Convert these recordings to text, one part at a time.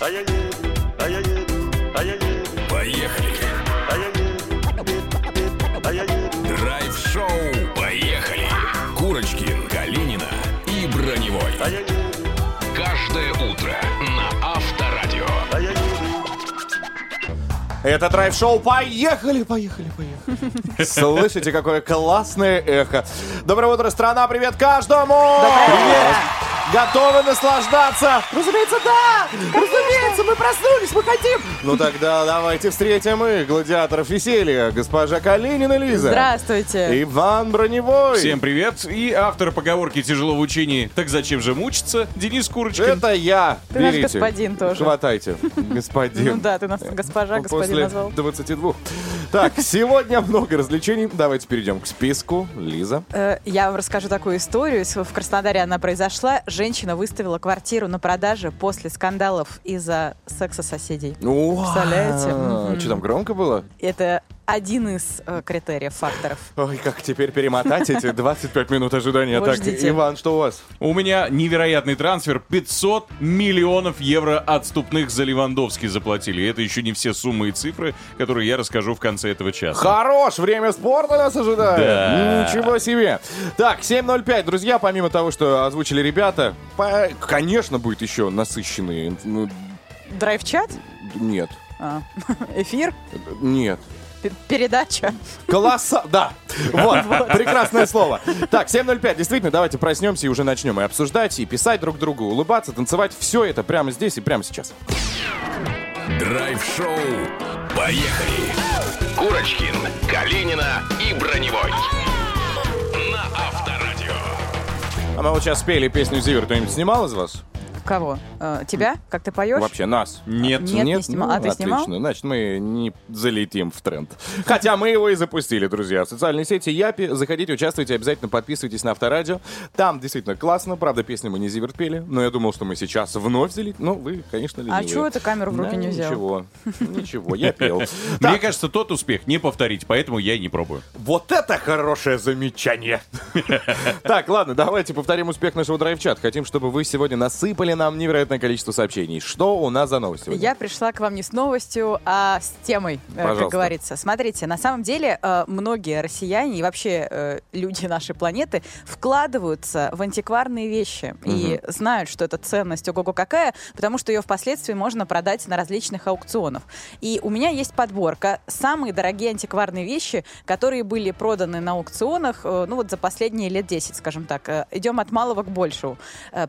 а я еду, а я еду, а я еду, Поехали! а я еду, а я еду. Драйв-шоу «Поехали!» Курочкин, Калинина и Броневой. А я еду, Каждое утро на Авторадио. а я еду. Это драйв-шоу. Поехали, поехали, поехали. Слышите, какое классное эхо. Доброе утро, страна. Привет каждому. Привет. Готовы наслаждаться? Разумеется, да! Разумеется, мы проснулись, мы хотим! Ну тогда давайте встретим их, гладиаторов веселья, госпожа Калинина Лиза. Здравствуйте. Иван Броневой. Всем привет! И автор поговорки «Тяжело в учении, так зачем же мучиться?» Денис Курочкин. Это я. Ты наш Берите. господин тоже. Хватайте, господин. Ну да, ты нас госпожа, Ну, господин назвал. 22. Так, сегодня много развлечений. Давайте перейдем к списку. Лиза. Э, Я вам расскажу такую историю. В Краснодаре она произошла. Женщина выставила квартиру на продаже после скандалов из-за секса соседей. Представляете? Что там, громко было? Это один из э, критериев, факторов. Ой, как теперь перемотать эти 25 минут ожидания. Так, ждите. Иван, что у вас? У меня невероятный трансфер. 500 миллионов евро отступных за Левандовский заплатили. И это еще не все суммы и цифры, которые я расскажу в конце этого часа. Хорош, время спорта нас ожидает. Да. Ничего себе. Так, 7.05, друзья, помимо того, что озвучили ребята, по- конечно, будет еще насыщенный. Ну, Драйв-чат? нет, А, Эфир? нет. Передача? Колосса... Да, вот, прекрасное слово. Так, 7.05, действительно, давайте проснемся и уже начнем и обсуждать, и писать друг другу, улыбаться, танцевать. Все это прямо здесь и прямо сейчас. Драйв-шоу «Поехали!» Курочкин, Калинина и Броневой. На Авторадио. А мы вот сейчас спели песню «Зивер». Кто-нибудь снимал из вас? Кого? Э, Тебя? Как ты поешь? Вообще нас? Нет. Нет, не снимал. Ну, А ты снимал? Отлично, значит, мы не залетим в тренд. Хотя мы его и запустили, друзья. В социальной сети Япи. Заходите, участвуйте, обязательно подписывайтесь на Авторадио. Там действительно классно. Правда, песню мы не Зиверт пели, но я думал, что мы сейчас вновь взяли. Ну, вы, конечно, ленивые. А чего ты камеру в руки Да, не взял? Ничего, ничего, я пел. Мне кажется, тот успех не повторить, поэтому я и не пробую. вот это хорошее замечание. Так, ладно, давайте повторим успех нашего драйв-чат. Хотим, чтобы вы сегодня насыпали нам невероятное количество сообщений. Что у нас за новость сегодня? Я пришла к вам не с новостью, а с темой, э, Пожалуйста. как говорится. Смотрите, на самом деле э, многие россияне и вообще э, люди нашей планеты вкладываются в антикварные вещи и знают, что это ценность ого-го какая, потому что ее впоследствии можно продать на различных аукционах. И у меня есть подборка самые дорогие антикварные вещи, которые были проданы на аукционах, ну вот за последние лет 10, скажем так. Идем от малого к большему.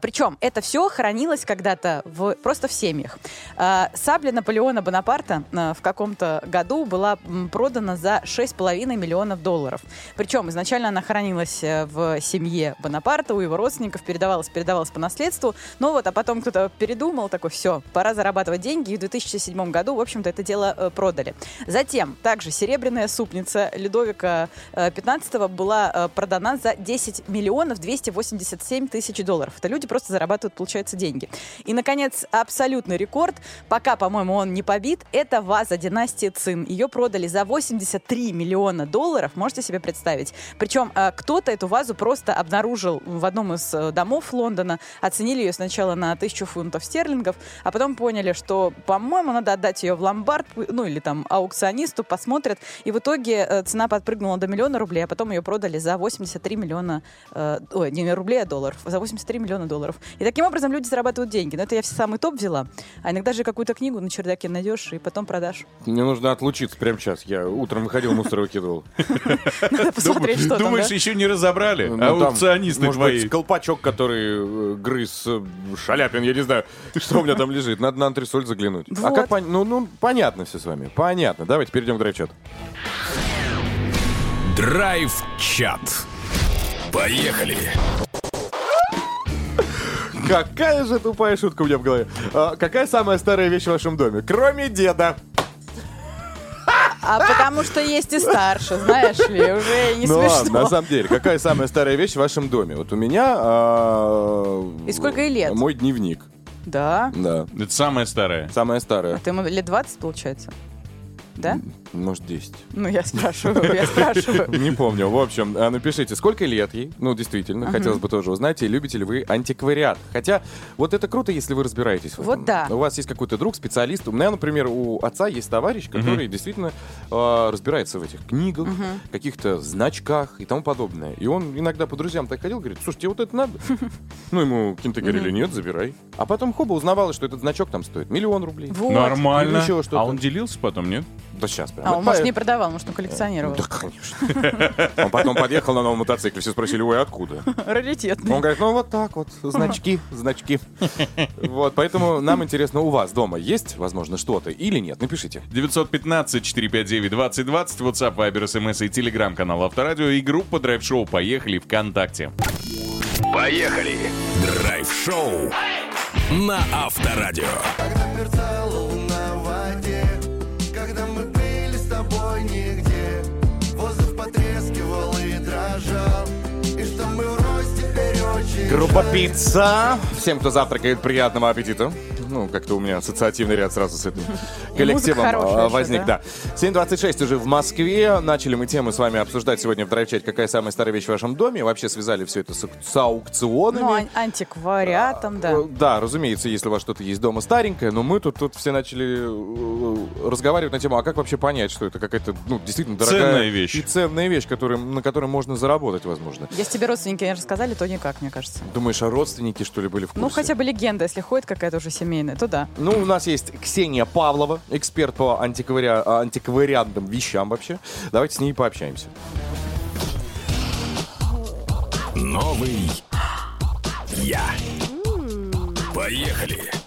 Причем это все хранилось когда-то в, просто в семьях. Э, Сабля Наполеона Бонапарта э, в каком-то году была продана за 6,5 миллионов долларов. Причем изначально она хранилась э, в семье Бонапарта, у его родственников, передавалась, передавалась по наследству. Но вот, а потом кто-то передумал, такой, все, пора зарабатывать деньги. И в 2007 году, в общем-то, это дело э, продали. Затем также серебряная супница Людовика э, 15 была э, продана за 10 миллионов 287 тысяч долларов. Это люди просто зарабатывают, получается, деньги. И, наконец, абсолютный рекорд, пока, по-моему, он не побит, это ваза династии Цин. Ее продали за 83 миллиона долларов, можете себе представить. Причем э, кто-то эту вазу просто обнаружил в одном из э, домов Лондона, оценили ее сначала на 1000 фунтов стерлингов, а потом поняли, что, по-моему, надо отдать ее в ломбард, ну или там аукционисту, посмотрят. И в итоге э, цена подпрыгнула до миллиона рублей, а потом ее продали за 83 миллиона, э, ой, не рублей, а долларов, за 83 миллиона долларов. И таким образом люди зарабатывают деньги. Но это я все самый топ взяла. А иногда же какую-то книгу на чердаке найдешь и потом продашь. Мне нужно отлучиться прямо сейчас. Я утром выходил, мусор выкидывал. Надо посмотреть, что там, Думаешь, еще не разобрали? Ну, там, Аукционисты твои. колпачок, который э, грыз э, Шаляпин, я не знаю, что у меня там лежит. Надо на антресоль заглянуть. А как ну, ну, понятно все с вами. Понятно. Давайте перейдем к драйв-чату. Драйв-чат. Поехали! Какая же тупая шутка у меня в голове. А, какая самая старая вещь в вашем доме? Кроме деда. А потому что есть и старше, знаешь ли, уже не ну ладно, смешно. на самом деле, какая самая старая вещь в вашем доме? Вот у меня... а, И сколько ей лет? Мой дневник. Да. Да. Это самое старое. Самая А старая. ты ему лет 20, получается? Да? Может, 10. Ну, я спрашиваю, я спрашиваю. Не помню. В общем, а, напишите, сколько лет ей? Ну, действительно, хотелось бы тоже узнать, и любите ли вы антиквариат. Хотя, вот это круто, если вы разбираетесь в Вот да. У вас есть какой-то друг, специалист. У меня, например, у отца есть товарищ, который действительно а, разбирается в этих книгах, каких-то значках и тому подобное. И он иногда по друзьям так ходил, говорит, слушай, тебе вот это надо? Ну, ему каким-то говорили, нет, забирай. А потом хоба узнавалось, что этот значок там стоит миллион рублей. Нормально. А он делился потом, нет? Да сейчас прям. А он, может, не продавал, может, он коллекционировал. Да, конечно. Он потом подъехал на новом мотоцикле, все спросили, ой, откуда? Раритетный. Он говорит, ну вот так вот, значки, значки. Вот, поэтому нам интересно, у вас дома есть, возможно, что-то или нет? Напишите. 915-459-2020, WhatsApp, Viber, SMS и телеграм-канал Авторадио и группа Драйв-шоу «Поехали» ВКонтакте. Поехали! Драйв-шоу на Авторадио. мерцала луна Группа пицца. Всем, кто завтракает, приятного аппетита. Ну, как-то у меня ассоциативный ряд сразу с этим коллективом а, еще, возник, да? да. 7.26 уже в Москве. Начали мы тему с вами обсуждать сегодня в драйв какая самая старая вещь в вашем доме. Вообще связали все это с, с аукционами. Ну, ан- антиквариатом, да. Э, Да, разумеется, если у вас что-то есть дома старенькое, но мы тут, тут все начали э, разговаривать на тему, а как вообще понять, что это какая-то, ну, действительно дорогая Ценная вещь. и ценная вещь, которая, на которой можно заработать, возможно. Если тебе родственники не рассказали, то никак, мне кажется. Думаешь, а родственники, что ли, были в курсе? Ну, хотя бы легенда, если ходит какая-то уже семейная, то да. Ну, у нас есть Ксения Павлова, эксперт по антиквари... антиквариантным вещам вообще. Давайте с ней пообщаемся. Новый я. Поехали!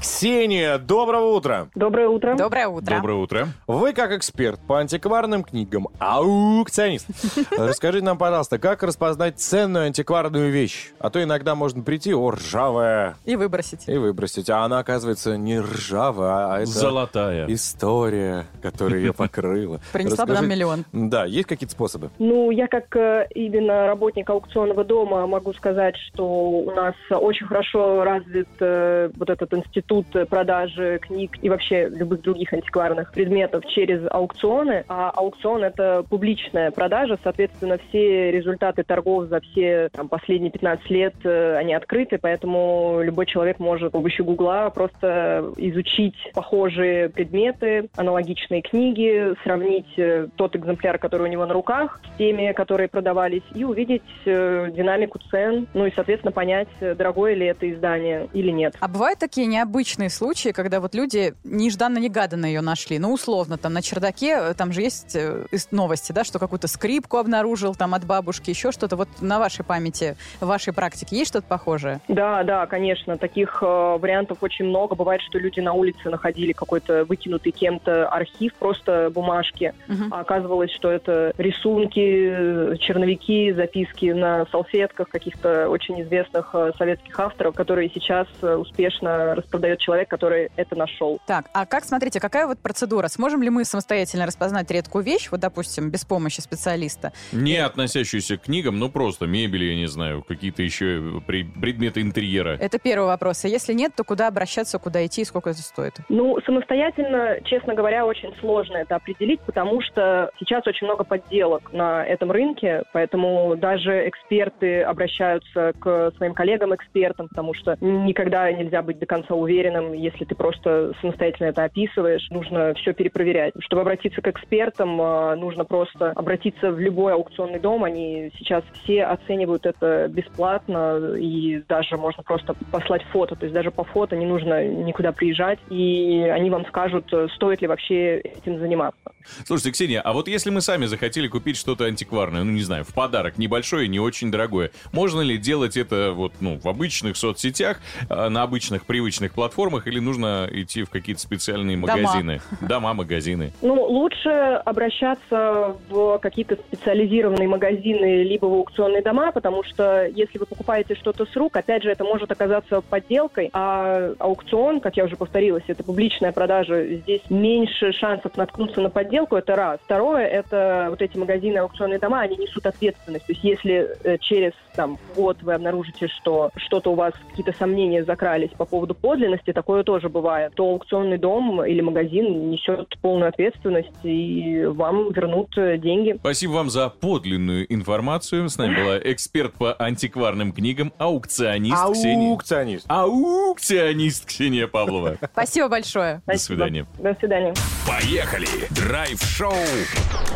Ксения, доброго утра! Доброе утро. Доброе утро. Доброе утро. Вы, как эксперт по антикварным книгам, аукционист, расскажите нам, пожалуйста, как распознать ценную антикварную вещь? А то иногда можно прийти, о, ржавая, И выбросить. и выбросить, а она, оказывается, не ржавая, а это Золотая. история, которая ее покрыла. Принесла бы нам миллион. Да, есть какие-то способы? Ну, я как э, именно работник аукционного дома могу сказать, что у нас очень хорошо развит э, вот этот институт продажи книг и вообще любых других антикварных предметов через аукционы. А аукцион — это публичная продажа, соответственно, все результаты торгов за все там, последние 15 лет, э, они открыты, поэтому любой человек может с помощью Гугла просто изучить похожие предметы, аналогичные книги, сравнить э, тот экземпляр, который у него на руках, с теми, которые продавались, и увидеть э, динамику цен, ну и, соответственно, понять, э, дорогое ли это издание или нет. А бывают такие необычные случаи, когда вот люди нежданно-негаданно ее нашли. Ну, условно, там на чердаке, э, там же есть э, новости, да, что какую-то скрипку обнаружил там от бабушки, еще что-то. Вот на вашей памяти, в вашей практике есть что-то похожее? Да, да, конечно, таких э, вариантов очень много. Бывает, что люди на улице находили какой-то выкинутый кем-то архив, просто бумажки. Мгм. А оказывалось, что это рисунки, э, черновики, записки на салфетках каких-то очень известных советских авторов, которые сейчас успешно распродает человек, который это нашел. Так, а как, смотрите, какая вот процедура? Сможем ли мы самостоятельно распознать редкую вещь, вот, допустим, без помощи специалиста? Не относящуюся к книгам, ну просто мебель, я не знаю, какие-то еще при- предметы интерьера. Это первый вопрос. А если нет, то куда обращаться, куда идти и сколько это стоит? Ну, самостоятельно, честно говоря, очень сложно это определить, потому что сейчас очень много подделок на этом рынке, поэтому даже эксперты обращаются к своим коллегам-экспертам, потому что никогда нельзя быть до конца уверенным, если ты просто самостоятельно это описываешь, нужно все перепроверять. Чтобы обратиться к экспертам, э, нужно просто обратиться в любой аукционный дом, они сейчас все оценивают это бесплатно, и даже можно просто послать фото, то есть даже по фото не нужно никуда приезжать, и они вам скажут, э, стоит ли вообще этим заниматься. Слушайте, Ксения, а вот если мы сами захотели купить что-то антикварное, ну не знаю, в подарок, небольшое, не очень дорогое, можно ли делать это вот, ну, в обычных соцсетях, э, на обычных привычных платформах, или нужно идти в какие-то специальные Дома. магазины? Дома, магазины. Ну, лучше обращаться в какие-то специализированные магазины либо в аукционные дома, потому что если вы покупаете что-то с рук, опять же, это может оказаться подделкой, а аукцион, как я уже повторилась, это публичная продажа, здесь меньше шансов наткнуться на подделку, это раз. Второе, это вот эти магазины, аукционные дома, они несут ответственность. То есть если э, через там, год вы обнаружите, что что-то у вас, какие-то сомнения закрались по поводу подлинности такое тоже бывает, то аукционный дом или магазин несет полную ответственность и вам вернут э, деньги. Спасибо вам за подлинную информацию. С нами была эксперт по антикварным книгам, аукционист Ксения. Аукционист. Аукционист Ксения Павлова. Спасибо большое. До Спасибо. свидания. До свидания. Поехали! Драйв-шоу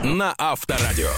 на Авторадио.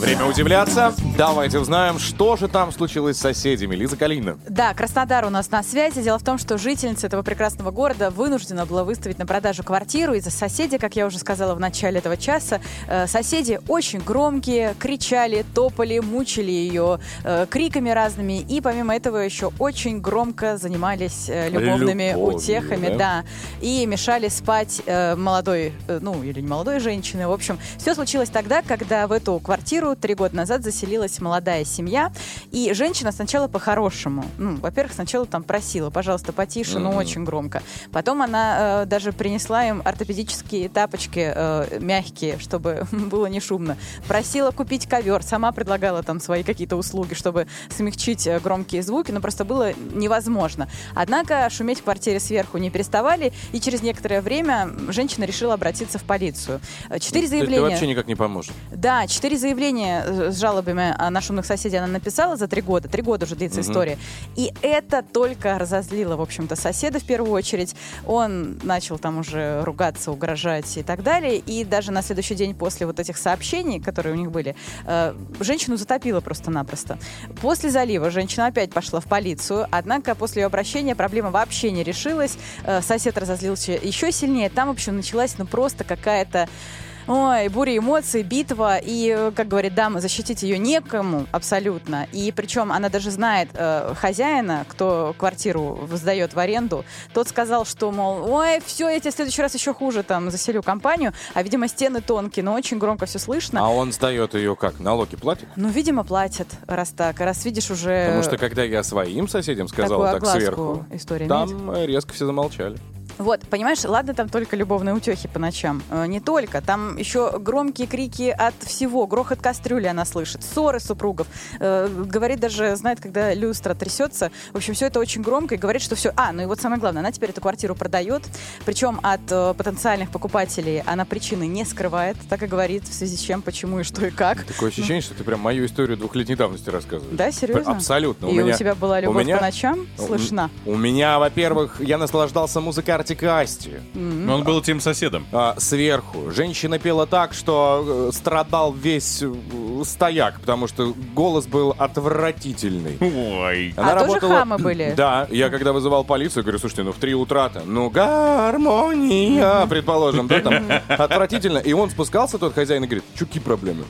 Время удивляться. Давайте узнаем, что же там случилось с соседями. Лиза Калинина. Да, Краснодар у нас на связи. Дело в том, что жительница этого прекрасного города вынуждена была выставить на продажу квартиру из-за соседей, как я уже сказала в начале этого часа. Э, соседи очень громкие, кричали, топали, мучили ее э, криками разными. И помимо этого еще очень громко занимались э, любовными Любовью, утехами. да? Да. И мешали спать молодой, ну или не молодой женщине. В общем, все случилось тогда, когда в эту квартиру три года назад заселилась молодая семья. И женщина сначала по-хорошему. Ну, во-первых, сначала там просила, пожалуйста, потише, но очень громко. Потом она э, даже принесла им ортопедические тапочки э, мягкие, чтобы было не шумно. Просила купить ковер, сама предлагала там свои какие-то услуги, чтобы смягчить э, громкие звуки, но просто было невозможно. Однако шуметь в квартире сверху не переставали, и через некоторое время женщина решила обратиться в полицию. Э, Четыре Это заявления. вообще никак не поможет. Да, четыре заявления э, с жалобами на шумных соседей она написала за три года. Три года уже длится история. И это только разозлило, в общем-то, соседа в первую очередь. Он начал там уже ругаться, угрожать и так далее. И даже на следующий день после вот этих сообщений, которые у них были, э, женщину затопило просто-напросто. После залива женщина опять пошла в полицию, однако после ее обращения проблема вообще не решилась. Э, сосед разозлился еще сильнее. Там, в общем, началась ну просто какая-то Ой, буря эмоций, битва, и, э, как говорит дама, защитить ее некому абсолютно. И причем она даже знает э, хозяина, кто квартиру сдает в аренду. Тот сказал, что, мол, ой, все, я тебе в следующий раз еще хуже там заселю компанию. А, видимо, стены тонкие, но очень громко все слышно. А он сдает ее как? Налоги платит? Ну, видимо, платят, раз так. Раз видишь уже... Потому что когда я своим соседям сказал такую так сверху, история там резко все замолчали. Вот, понимаешь, ладно, там только любовные утехи по ночам. Э, не только. Там еще громкие крики от всего. Грохот кастрюли она слышит. Ссоры супругов. Э, говорит даже, знает, когда люстра трясется. В общем, все это очень громко и говорит, что все... А, ну и вот самое главное, она теперь эту квартиру продает. Причем от э, потенциальных покупателей она причины не скрывает. Так и говорит, в связи с чем, почему и что и как. Такое ощущение, что ты прям мою историю двухлетней давности рассказываешь. Да, серьезно? Абсолютно. И у, тебя была любовь меня- по ночам? Слышна. У меня, во-первых, я наслаждался музыкой Артик и Асти. Но он был тем соседом. А, сверху. Женщина пела так, что э, страдал весь э, стояк, потому что голос был отвратительный. Ой. А тоже хамы были? Да, я когда вызывал полицию, говорю, слушайте, ну в три утра-то, ну гармония, предположим, да, там отвратительно. И он спускался, тот хозяин, и говорит, чуки проблемы.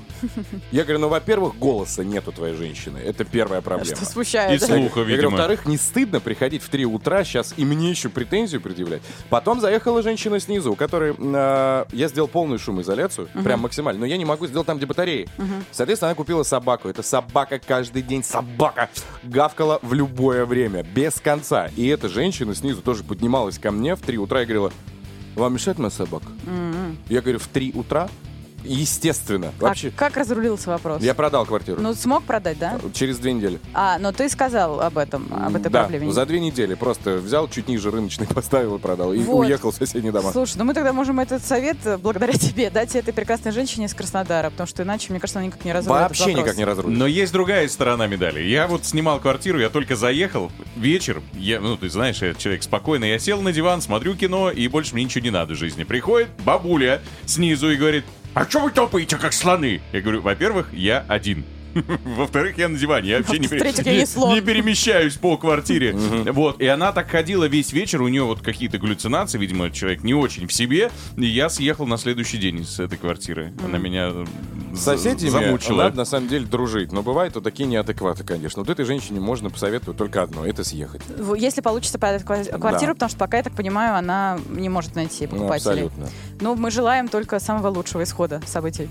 Я говорю, ну, во-первых, голоса нет у твоей женщины, это первая проблема. Что смущает. И слуха, Я говорю, видимо. во-вторых, не стыдно приходить в 3 утра сейчас и мне еще претензию предъявлять. Потом заехала женщина снизу, у которой э, я сделал полную шумоизоляцию, прям максимально, но я не могу сделать там, где батареи. Соответственно, она купила собаку. Это собака каждый день, собака гавкала в любое время, без конца. И эта женщина снизу тоже поднималась ко мне в 3 утра и говорила, вам мешает моя собака? Я говорю, в 3 утра? Естественно. А Вообще, как разрулился вопрос? я продал квартиру. Ну, смог продать, да? Через две недели. А, но ты сказал об этом, об этой да, проблеме. за две недели просто взял чуть ниже рыночный, поставил и продал. И Вот. уехал в соседние дома. Слушай, ну мы тогда можем этот совет, э, благодаря тебе, дать этой прекрасной женщине из Краснодара, потому что иначе, мне кажется, она никак не разрулит Вообще никак не разрулит. Но есть другая сторона медали. Я вот снимал квартиру, я только заехал, вечер, я, ну, ты знаешь, я человек спокойный, я сел на диван, смотрю кино, и больше мне ничего не надо в жизни. Приходит бабуля снизу и говорит, а что вы топаете, как слоны? Я говорю, во-первых, я один. Во-вторых, я на диване, я вообще не, не не перемещаюсь по квартире. Вот, и она так ходила весь вечер, у нее вот какие-то галлюцинации, видимо, человек не очень в себе. И я съехал на следующий день с этой квартиры. Она меня э, С соседями замучила. надо на самом деле дружить. Но бывают вот такие неадекваты, конечно. Вот этой женщине можно посоветовать только одно. Это съехать. Если получится продать ква- квартиру, потому что пока, я так понимаю, она не может найти Ну, покупателей. абсолютно. Ну, мы желаем только самого лучшего исхода событий.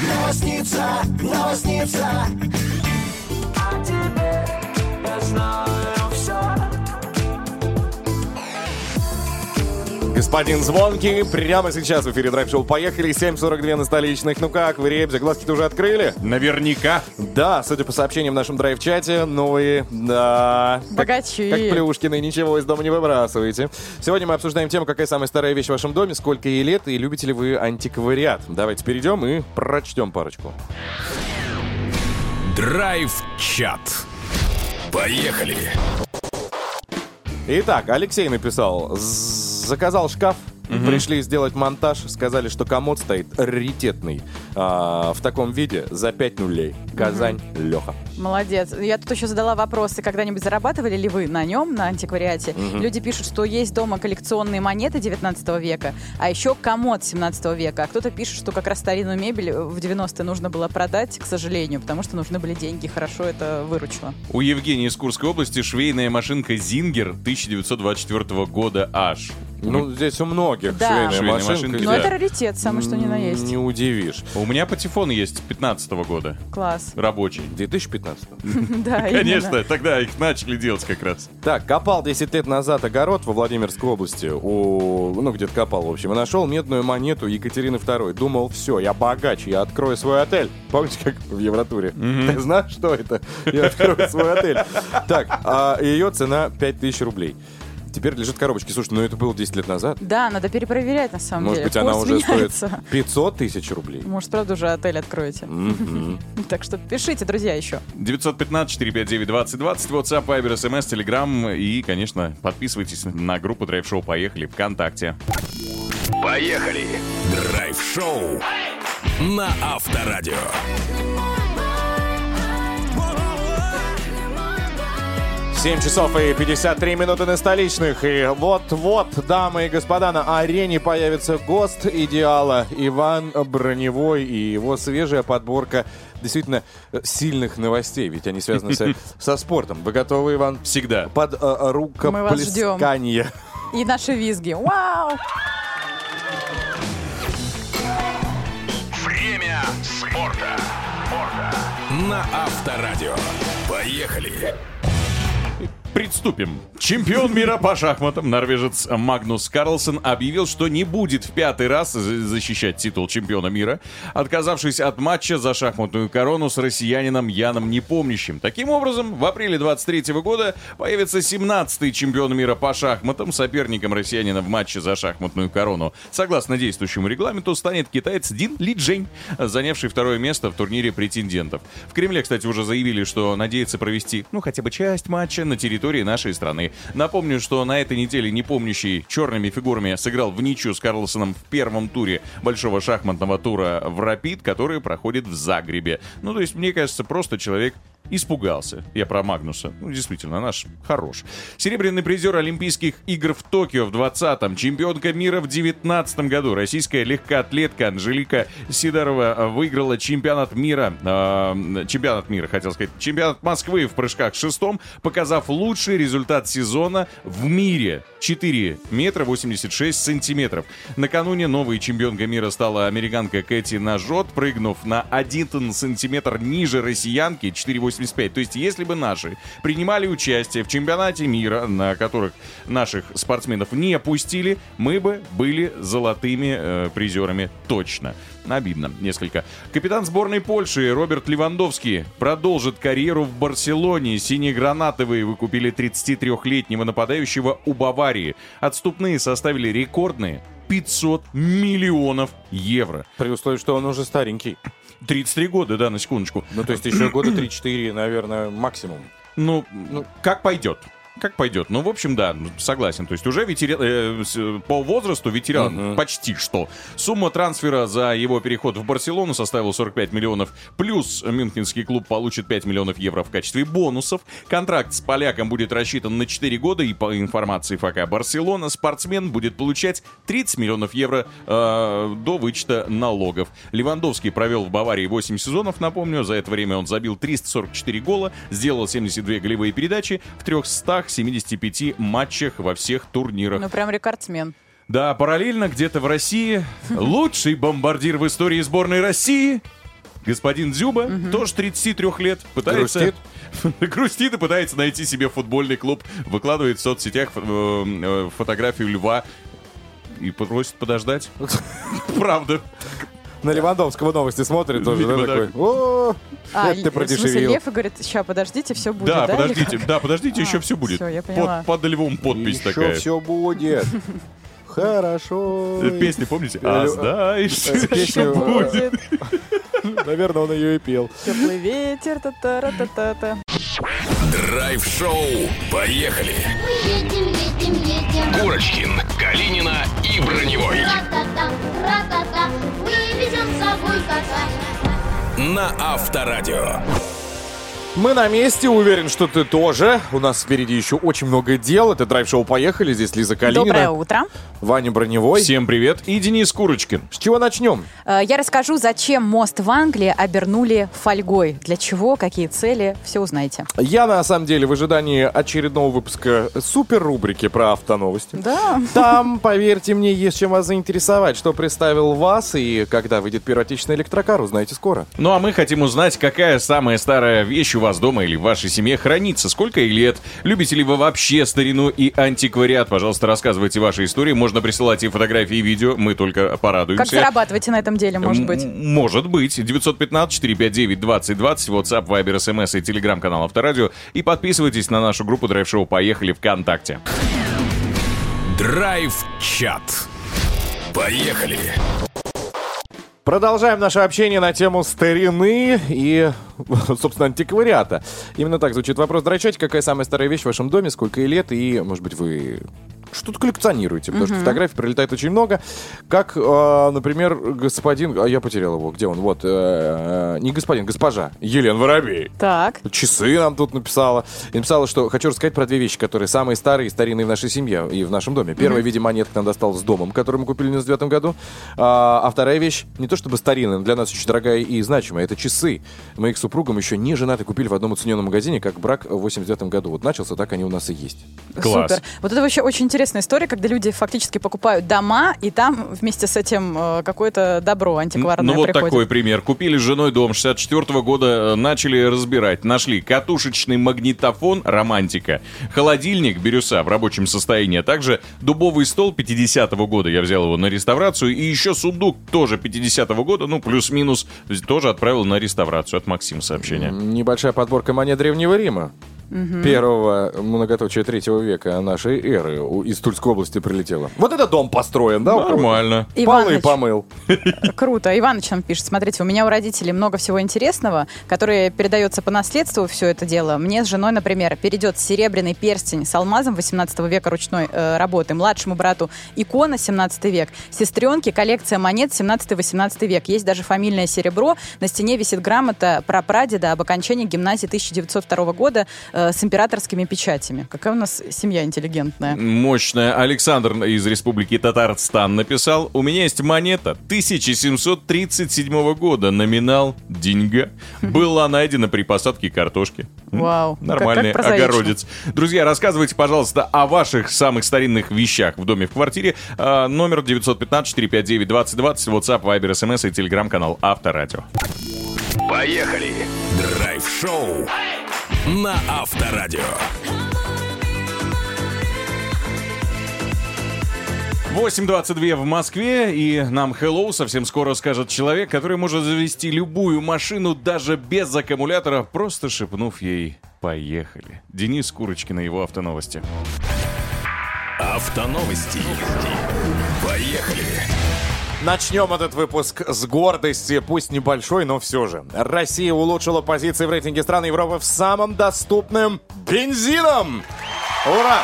Новосница, новосница Господин Звонкий прямо сейчас в эфире Драйв Шоу. Поехали, 7.42 на столичных. Ну как, вы ребята, глазки-то уже открыли? Наверняка. Да, судя по сообщениям в нашем драйв-чате, новые, да. как- Богачи. Как, Плюшкины, ничего из дома не выбрасываете. Сегодня мы обсуждаем тему, какая самая старая вещь в вашем доме, сколько ей лет и любите ли вы антиквариат. Давайте перейдем и прочтем парочку. Драйв-чат. Поехали. Итак, Алексей написал, «З- заказал шкаф, пришли сделать монтаж, сказали, что комод стоит раритетный. А, в таком виде за 5 нулей. Казань, Леха. Молодец. Я тут еще задала вопросы, когда-нибудь зарабатывали ли вы на нем, на антиквариате? Люди пишут, что есть дома коллекционные монеты 19 века, а еще комод 17 века. А кто-то пишет, что как раз старинную мебель в 90-е нужно было продать, к сожалению, потому что нужны были деньги. Хорошо это выручило. У Евгении из Курской области швейная машинка «Зингер» 1924 года аж. Ну, здесь у многих Да. швейная, Швейные машинка. машинки, Но да. это раритет, самое что ни на есть. Не удивишь. У меня патефон есть 15 года. Класс. Рабочий. 2015 Да, Конечно, тогда их начали делать как раз. Так, копал 10 лет назад огород во Владимирской области. У, ну, где-то копал, в общем. И нашел медную монету Екатерины II. Думал, все, я богач, я открою свой отель. Помните, как в Евротуре? Ты знаешь, что это? Я открою свой отель. Так, а ее цена 5000 рублей. Теперь лежит в коробочке. Слушай, ну это было 10 лет назад. Да, надо перепроверять на самом Может деле. быть, она уже меняется. стоит 500 тысяч рублей. Может, правда, уже отель откроете. Так что пишите, друзья, еще. 915-459-2020, WhatsApp, Viber, SMS, Telegram и, конечно, подписывайтесь на группу Драйв Шоу «Поехали» ВКонтакте. Поехали. Драйв-шоу на Авторадио. 7 часов и 53 минуты на столичных. И вот-вот, дамы и господа, на арене появится ГОСТ идеала Иван Броневой и его свежая подборка действительно э, сильных новостей, ведь они связаны со, со спортом. Вы готовы, Иван? Всегда. Под э, ждем. рукоплескание. И наши визги. Вау! Время спорта. На Авторадио. Поехали. Приступим. Чемпион мира по шахматам, норвежец Магнус Карлсон, объявил, что не будет в пятый раз за- защищать титул чемпиона мира, отказавшись от матча за шахматную корону с россиянином Яном Непомнящим. Таким образом, в апреле 23 года появится 17-й чемпион мира по шахматам. Соперником россиянина в матче за шахматную корону, согласно действующему регламенту, станет китаец Дин Ли Джень, занявший второе место в турнире претендентов. В Кремле, кстати, уже заявили, что надеются провести, ну, хотя бы часть матча на территории нашей страны. Напомню, что на этой неделе непомнящий черными фигурами сыграл в ничью с Карлсоном в первом туре большого шахматного тура в Рапид, который проходит в Загребе. Ну, то есть, мне кажется, просто человек испугался. Я про Магнуса. Ну, действительно, наш хорош. Серебряный призер Олимпийских игр в Токио в 20-м, чемпионка мира в 19 году. Российская легкоатлетка Анжелика Сидорова выиграла чемпионат мира, э, чемпионат мира, хотел сказать, чемпионат Москвы в прыжках в шестом, показав лучший результат сезона в мире. 4 метра 86 сантиметров. Накануне новой чемпионкой мира стала американка Кэти Нажот, прыгнув на 1 сантиметр ниже россиянки 4,85. То есть, если бы наши принимали участие в чемпионате мира, на которых наших спортсменов не опустили, мы бы были золотыми э, призерами точно. Обидно несколько. Капитан сборной Польши Роберт Левандовский продолжит карьеру в Барселоне. Синегранатовые выкупили 33-летнего нападающего у Баварии. Отступные составили рекордные 500 миллионов евро. При условии, что он уже старенький. 33 года, да, на секундочку. Ну, то есть еще года 3-4, наверное, максимум. Ну, ну, как пойдет. Как пойдет. Ну, в общем, да, согласен. То есть уже ветеран, э, по возрасту ветеран почти что. Сумма трансфера за его переход в Барселону составила 45 миллионов. Плюс мюнхенский клуб получит 5 миллионов евро в качестве бонусов. Контракт с поляком будет рассчитан на 4 года. И по информации ФК Барселона, спортсмен будет получать 30 миллионов евро э, до вычета налогов. Левандовский провел в Баварии 8 сезонов, напомню. За это время он забил 344 гола, сделал 72 голевые передачи в 375 матчах во всех турнирах. Ну, прям рекордсмен. Да, параллельно где-то в России лучший бомбардир в истории сборной России господин Дзюба, тоже 33 лет, пытается... Грустит и пытается найти себе футбольный клуб. Выкладывает в соцсетях э, э, фотографию льва и просит подождать. Правда. На Левандовского новости смотрит тоже, да, такой? О, А, вот ты продешевил. Лев и говорит, сейчас, подождите, все будет, Да, подождите, да, подождите, А, еще все будет. всё, я поняла. Под, львом подпись Еще такая. все будет. Хорошо. Э, Песни, помните? А знаешь, Э, песню, Будет Наверное, он ее и пел. теплый ветер, та-та-ра-та-та-та. Драйв-шоу. Поехали. Мы едем, едем, едем. Курочкин, Калинина и Броневой. Ра-та-та, ра-та-та, мы везем с собой кота. На Авторадио. Мы на месте, уверен, что ты тоже. У нас впереди еще очень много дел. Это драйв-шоу «Поехали». Здесь Лиза Калинина, Доброе утро. Ваня Броневой. Всем привет. И Денис Курочкин. С чего начнем? Э, Я расскажу, зачем мост в Англии обернули фольгой. Для чего, какие цели, все узнаете. Я, на самом деле, в ожидании очередного выпуска супер-рубрики про автоновости. Да. Там, поверьте мне, есть чем вас заинтересовать. Что представил вас и когда выйдет первый отечественный электрокар, узнаете скоро. Ну а мы хотим узнать, какая самая старая вещь у вас дома или в вашей семье хранится. Сколько ей лет? Любите ли вы вообще старину и антиквариат? Пожалуйста, рассказывайте ваши истории. Можно присылать и фотографии, и видео. Мы только порадуемся. Как зарабатываете на этом деле, может М- быть? Может быть. 915-459-2020, WhatsApp, Viber, SMS и телеграм-канал Авторадио. И подписывайтесь на нашу группу Драйв Шоу «Поехали» ВКонтакте. Драйв-чат. Поехали. Продолжаем наше общение на тему старины и, собственно, антиквариата. Именно так звучит вопрос. Драчете, какая самая старая вещь в вашем доме, сколько ей лет, и, может быть, вы что-то коллекционируете, потому что фотографий прилетает очень много. Как, э, например, господин... А я потерял его. Где он? Вот. э, э, не господин, госпожа. Елена Воробей. Так. Часы нам тут написала. И написала, что хочу рассказать про две вещи, которые самые старые и старинные в нашей семье и в нашем доме. Первая в виде монетка нам досталась с домом, который мы купили в 99 году. А, а вторая вещь, не то чтобы старинная, но для нас очень дорогая и значимая, это часы. Мы их с супругом еще не женаты купили в одном оцененном магазине, как брак в 89 году. Вот начался, так они у нас и есть. Класс. Супер. Вот это вообще очень интересная история, когда люди фактически покупают дома, и там вместе с этим э, какое-то добро антикварное Ну вот приходит. такой пример. Купили с женой дом 64 года, э, начали разбирать. Нашли катушечный магнитофон «Романтика», холодильник «Бирюса» в рабочем состоянии, а также дубовый стол 50-го года. Я взял его на реставрацию. И еще сундук тоже 50-го года, ну плюс-минус, тоже отправил на реставрацию. От Максима сообщение. Небольшая подборка монет Древнего Рима. Первого, многоточия третьего века нашей эры из Тульской области прилетела. Вот это дом построен, да? Нормально. Полы Иваныч. помыл. Круто. Иваныч нам пишет. Смотрите, у меня у родителей много всего интересного, которое передается по наследству, все это дело. Мне с женой, например, перейдет серебряный перстень с алмазом 18 века ручной э, работы, младшему брату икона 17 век, сестренке коллекция монет 17-18 век. Есть даже фамильное серебро. На стене висит грамота про прадеда об окончании гимназии 1902 года э, с императорскими печатями. Какая у нас семья интеллигентная. Мощная. Александр из Республики Татарстан написал. У меня есть монета 1737 года. Номинал деньга. Была найдена при посадке картошки. Вау. Как- Нормальный как прозаично. огородец. Друзья, рассказывайте, пожалуйста, о ваших самых старинных вещах в доме, в квартире. А, номер 915-459-2020, WhatsApp, Viber, SMS и телеграм-канал Авторадио. Поехали. Драйв-шоу. На Авторадио. 8.22 в Москве, и нам hello совсем скоро скажет человек, который может завести любую машину даже без аккумулятора, просто шепнув ей «Поехали». Денис Курочкин на его автоновости. Автоновости. Поехали. Начнем этот выпуск с гордости, пусть небольшой, но все же. Россия улучшила позиции в рейтинге стран Европы в самом доступным бензином. Ура!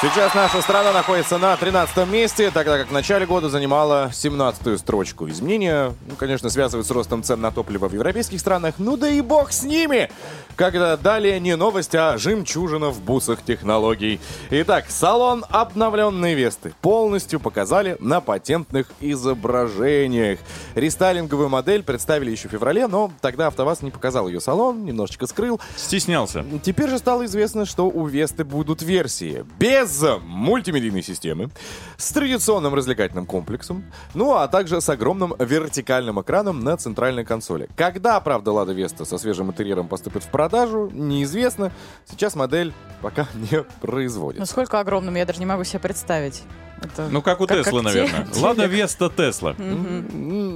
Сейчас наша страна находится на 13 месте, тогда как в начале года занимала 17-ю строчку. Изменения, ну, конечно, связывают с ростом цен на топливо в европейских странах, ну да и бог с ними! Когда далее не новость, а жемчужина в бусах технологий. Итак, салон обновленной Весты полностью показали на патентных изображениях. Рестайлинговую модель представили еще в феврале, но тогда АвтоВАЗ не показал ее салон, немножечко скрыл. Стеснялся. Теперь же стало известно, что у Весты будут версии без без мультимедийной системы, с традиционным развлекательным комплексом, ну а также с огромным вертикальным экраном на центральной консоли. Когда, правда, Лада Веста со свежим интерьером поступит в продажу, неизвестно. Сейчас модель пока не производится. сколько огромным, я даже не могу себе представить. Это Ну, как у как- Теслы, как наверное. те- Лада. Веста Тесла.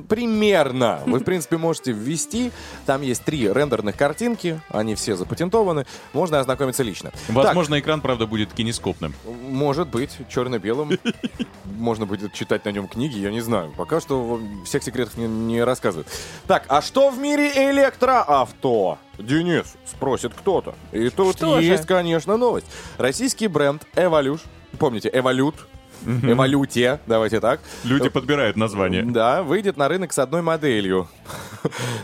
Примерно. Вы, в принципе, можете ввести. Там есть три рендерных картинки. Они все запатентованы. Можно ознакомиться лично. Возможно, экран, правда, будет кинескопным. Так, может быть, черно-белым. Можно будет читать на нем книги, я не знаю. Пока что всех секретов не, не рассказывают. Так, а что в мире электроавто? Денис, спросит кто-то. И тут Что же? есть, конечно, новость. Российский бренд Evolution, помните, Evolute, Эволюте, давайте так. Люди подбирают название. Да, выйдет на рынок с одной моделью.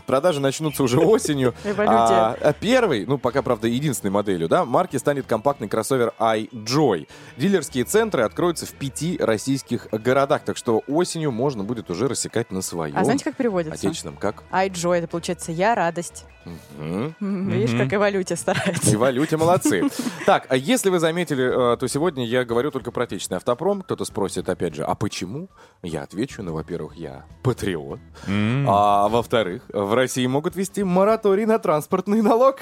Продажи начнутся уже осенью. А, а первый, ну пока, правда, единственной моделью, да, марки станет компактный кроссовер iJoy. Дилерские центры откроются в пяти российских городах, так что осенью можно будет уже рассекать на своем. А знаете, как переводится? Отечественном, как? I joy, это получается я радость. М, Видишь, как эволюция старается. И валюте молодцы. Так, а если вы заметили, э, то сегодня я говорю только про отечественный автопром. Кто-то спросит, опять же, а почему? Я отвечу, ну, во-первых, я патриот. А во-вторых, в России могут ввести мораторий на транспортный налог.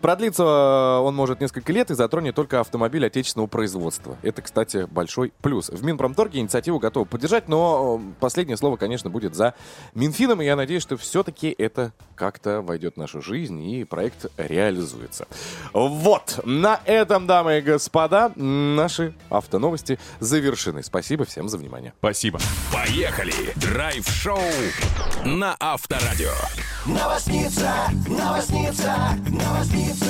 Продлиться э, он может несколько лет и затронет только автомобиль отечественного производства. Это, кстати, большой плюс. В Минпромторге инициативу готовы поддержать, но э, последнее слово, конечно, будет за Минфином, и я надеюсь, что все-таки это как-то войдет в нашу жизнь, и проект реализуется. Вот, на этом, дамы и господа, наши автоновости завершены. Спасибо всем за внимание. Спасибо. Поехали! Драйв-шоу на Авторадио.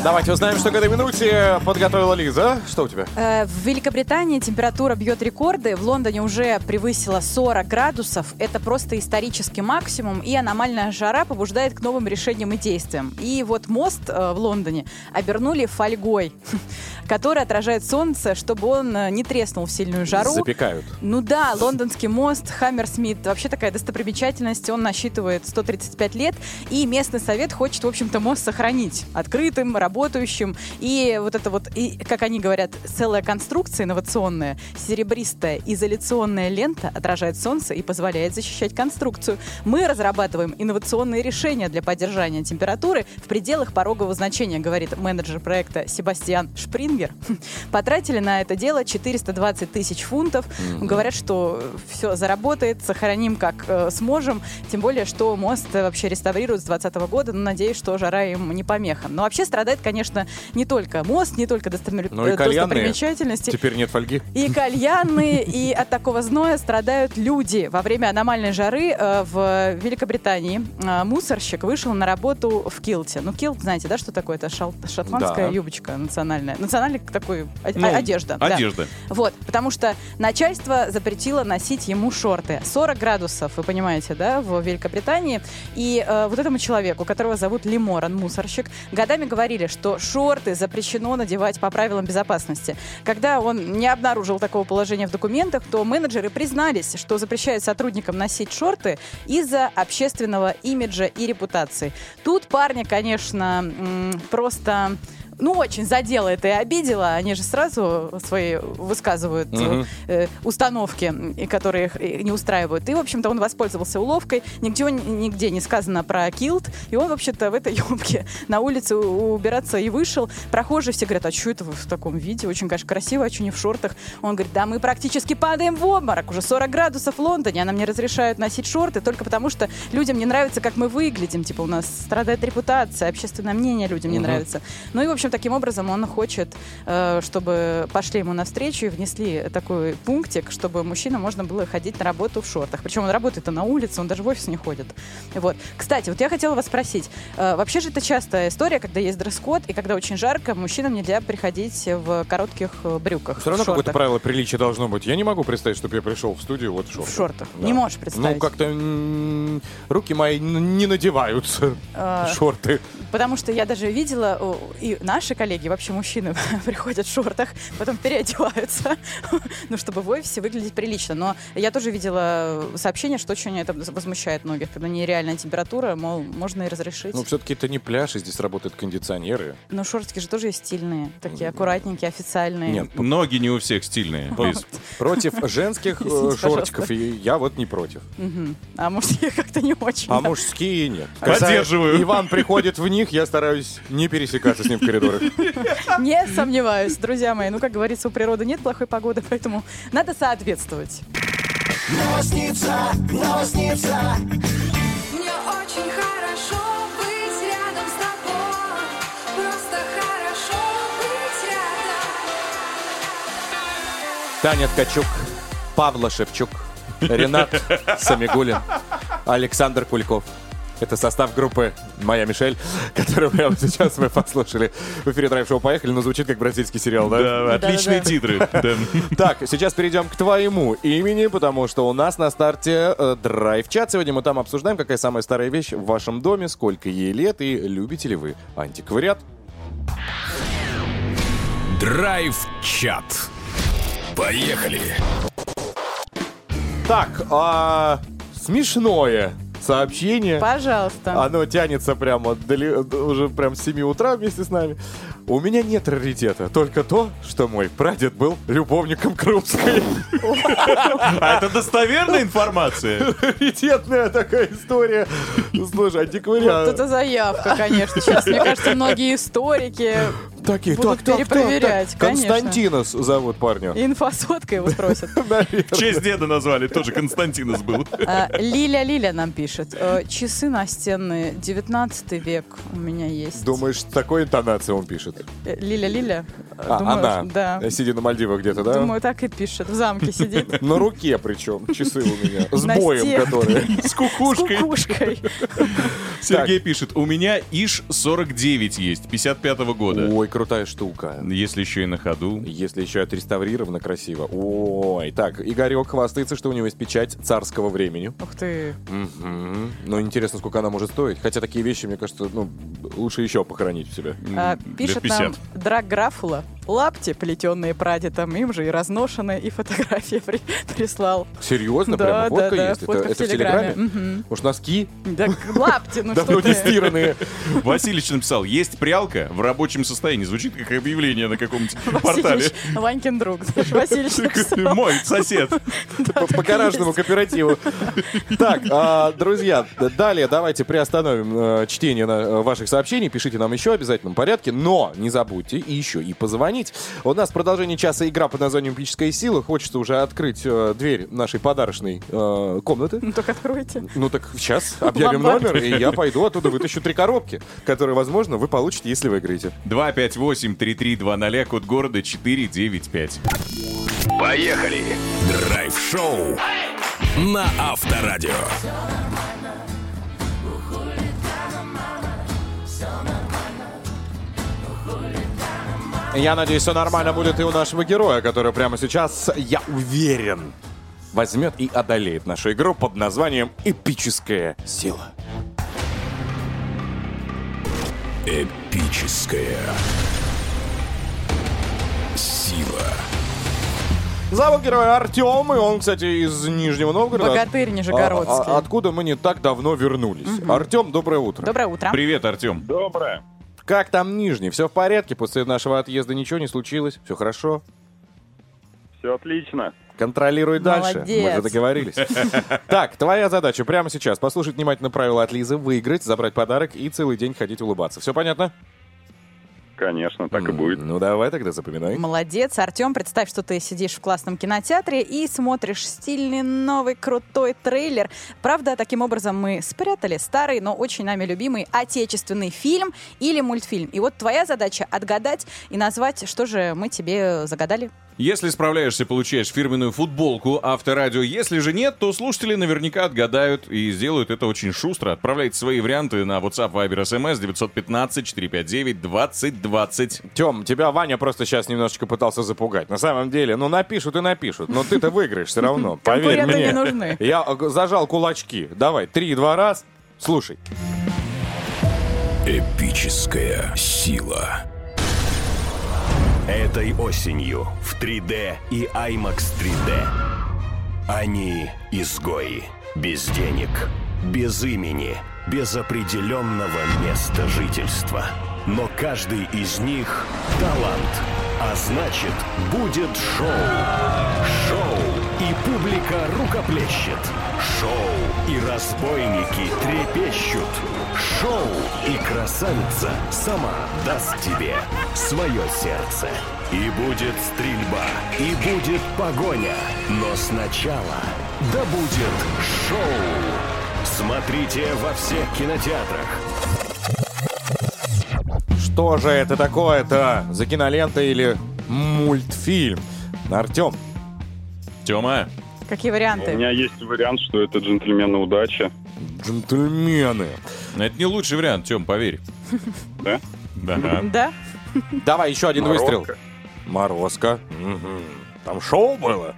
Давайте узнаем, что к этой минуте подготовила Лиза. Что у тебя? Э, В Великобритании температура бьет рекорды. В Лондоне уже превысила 40 градусов. Это просто исторический максимум. И аномальная жара побуждает к новым решениям и действиям. И вот мост э, в Лондоне обернули фольгой, который отражает солнце, чтобы он э, не треснул в сильную жару. Запекают. Ну да, лондонский мост Хаммерсмит вообще такая достопримечательность. Он насчитывает 135 лет, и местный совет хочет, в общем-то, мост сохранить открытым, работающим. И вот это вот, и, как они говорят, целая конструкция инновационная, серебристая изоляционная лента отражает солнце и позволяет защищать конструкцию. Мы разрабатываем инновационные решения для поддержания температуры в пределах порогового значения, говорит менеджер проекта Себастьян Шпрингер. Потратили на это дело 420 тысяч фунтов. Говорят, что все заработает, сохраним как э, сможем. Тем более, что мост э, вообще реставрируют с 2020 года. Но надеюсь, что жара им не помеха. Но вообще страдает, конечно, не только мост, не только Ну э, достопримечательности. Теперь нет фольги. И кальянные, и от такого зноя страдают люди. Во время аномальной жары э, в Великобритании э, мусорщик вышел на работу в килте. Ну, килт, знаете, да, что такое? Это шотландская Да. юбочка национальная. Национальная такой Ну, одежда. да. Одежда. Вот, потому что начальство запретило носить ему шорты. 40 градусов, вы понимаете, да, в Великобритании. И э, вот этому человеку, которого зовут Лиморан, мусорщик, годами говорили, что шорты запрещено надевать по правилам безопасности. Когда он не обнаружил такого положения в документах, то менеджеры признались, что запрещают сотрудникам носить шорты из-за общественного имиджа и репутации. Тут парня, конечно, просто ну, очень задело это и обидело. Они же сразу свои высказывают Мгм. э, установки, которые их не устраивают. И, в общем-то, он воспользовался уловкой. Нигде, нигде не сказано про килт. И он, вообще-то, в этой юбке на улице убираться и вышел. Прохожие все говорят, а что это вы в таком виде? Очень, конечно, красиво, а что не в шортах? Он говорит, да мы практически падаем в обморок. Уже 40 градусов в Лондоне, а нам не разрешают носить шорты только потому, что людям не нравится, как мы выглядим. Типа у нас страдает репутация, общественное мнение людям не нравится. Ну и, в общем, таким образом он хочет, э, чтобы пошли ему навстречу и внесли такой пунктик, чтобы мужчинам можно было ходить на работу в шортах. Причем он работает на улице, он даже в офис не ходит. Вот. Кстати, вот я хотела вас спросить. э, вообще же это частая история, когда есть дресс-код, и когда очень жарко, мужчинам нельзя приходить в коротких э, брюках. Все равно какое-то правило приличия должно быть. Я не могу представить, чтобы я пришел в студию вот в шортах. В шортах. Да. Не можешь представить. Ну, как-то м, руки мои не надеваются. Шорты. Потому что я даже видела, и наши наши коллеги, вообще мужчины, приходят в шортах, потом переодеваются, ну, чтобы в офисе выглядеть прилично. Но я тоже видела сообщение, что очень это возмущает многих, когда нереальная температура, мол, можно и разрешить. Ну, все-таки это не пляж, и здесь работают кондиционеры. Но шортики же тоже есть стильные, такие аккуратненькие, официальные. Нет, Ноги не у всех стильные. Против женских э, Извините, шортиков и я вот не против. А мужские как-то не очень. А да. мужские нет. Поддерживаю. Когда Иван приходит в них, я стараюсь не пересекаться с ним в коридорах. Не сомневаюсь, друзья мои. Ну, как говорится, у природы нет плохой погоды, поэтому надо соответствовать. Мне очень хорошо быть рядом с тобой. Просто хорошо быть рядом. Таня Ткачук, Павла Шевчук, Ренат Самигулин, Александр Кульков. Это состав группы «Моя Мишель», которую прямо сейчас мы послушали в эфире драйв-шоу «Поехали», но звучит как бразильский сериал, да? Да, отличные титры. Так, сейчас перейдем к твоему имени, потому что у нас на старте э, драйв-чат. Сегодня мы там обсуждаем, какая самая старая вещь в вашем доме, сколько ей лет и любите ли вы антиквариат. Драйв-чат. Поехали. Так, а, смешное сообщение. Пожалуйста. Оно тянется прямо дали- уже прям с 7 утра вместе с нами. У меня нет раритета, только то, что мой прадед был любовником Крупской. А это достоверная информация? Раритетная такая история. Слушай, Вот антиквариат. это заявка, конечно. Сейчас, мне кажется, многие историки Такие, будут так, так, так, перепроверять, так. конечно. Константинос зовут парня. инфосоткой его спросят. В честь деда назвали, тоже Константинос был. А, Лиля Лиля нам пишет. Э, Часы настенные, 19 век у меня есть. Думаешь, с такой интонацией он пишет? Э, Лиля Лиля? А, она, Да. сидя на Мальдивах где-то, да? Думаю, так и пишет. В замке сидит. На руке причем, часы у меня. С боем, которые. С С кукушкой. кукушкой. Сергей пишет, у меня ИШ-49 есть, 55 года. Ой, крутая штука. Если еще и на ходу. Если еще отреставрировано красиво. Ой, так, Игорек хвастается, что у него есть печать царского времени. Ух ты. Мгм. Ну, интересно, сколько она может стоить. Хотя такие вещи, мне кажется, ну, лучше еще похоронить в себе. А, пишет 50. нам Драк Графула. Лапти, плетенные прадедом, им же и разношенные, и фотографии при- прислал. Серьезно? Да, Прямо да, фотка да, есть? фотка это, в это в Телеграме. Мгм. Может, носки? Да, лапти, ну Давно что не стиранные. Василич написал, есть прялка в рабочем состоянии. Звучит как объявление на каком-нибудь портале. Васильевич, Ванькин друг. Васильевич написал. Мой сосед. По, гаражному кооперативу. Так, а, друзья, далее давайте приостановим э, чтение э, ваших сообщений. Пишите нам еще в обязательном порядке. Но не забудьте и еще и позвонить. У нас продолжение часа игра под названием «Эпическая сила». Хочется уже открыть э, дверь нашей подарочной э, комнаты. Ну только откройте. Ну так сейчас объявим номер, и я пойду оттуда вытащу три коробки, которые, возможно, вы получите, если выиграете. 258-3320, код города 495. Поехали. Драйв-шоу на Авторадио. Я надеюсь, все нормально будет и у нашего героя, который прямо сейчас, я уверен, возьмет и одолеет нашу игру под названием «Эпическая сила». Эпическая сила. Зовут героя Артем, и он, кстати, из Нижнего Новгорода. Богатырь Нижегородский. А- а- откуда мы не так давно вернулись. Артем, доброе утро. Доброе утро. Привет, Артем. Доброе. Как там Нижний? Все в порядке? После нашего отъезда ничего не случилось? Все хорошо? Все отлично. Контролируй дальше. Мы Молодец. же договорились. Так, твоя задача прямо сейчас послушать внимательно правила от Лизы, выиграть, забрать подарок и целый день ходить улыбаться. Все понятно? Конечно, так и будет. Ну давай тогда запоминай. Молодец, Артем. Представь, что ты сидишь в классном кинотеатре и смотришь стильный новый крутой трейлер. Правда, таким образом мы спрятали старый, но очень нами любимый отечественный фильм или мультфильм. И вот твоя задача отгадать и назвать, что же мы тебе загадали. Если справляешься, получаешь фирменную футболку Авторадио. Если же нет, то слушатели наверняка отгадают и сделают это очень шустро. Отправляйте свои варианты на WhatsApp, Viber, SMS 915-459-2020. Тем, тебя Ваня просто сейчас немножечко пытался запугать. На самом деле, ну напишут и напишут, но ты-то выиграешь все равно. Поверь мне. не нужны. Я э, зажал кулачки. Давай, три-два раз. Слушай. Эпическая сила. Этой осенью в 3D и IMAX 3D. Они изгои. Без денег, без имени, без определенного места жительства. Но каждый из них – талант. А значит, будет шоу. Шоу. И публика рукоплещет. Шоу. И разбойники трепещут. Шоу. И красавица сама даст тебе свое сердце. И будет стрельба, и будет погоня. Но сначала да будет шоу. Смотрите во всех кинотеатрах. Что же это такое-то? За кинолента или мультфильм? Артем, Тёма, Какие У варианты? меня есть вариант, что это джентльмены удачи. джентльмены. это не лучший вариант, Тём, поверь. Да? Да. Да? Давай еще один Морозко. выстрел. Морозко. Мгм. Там шоу было?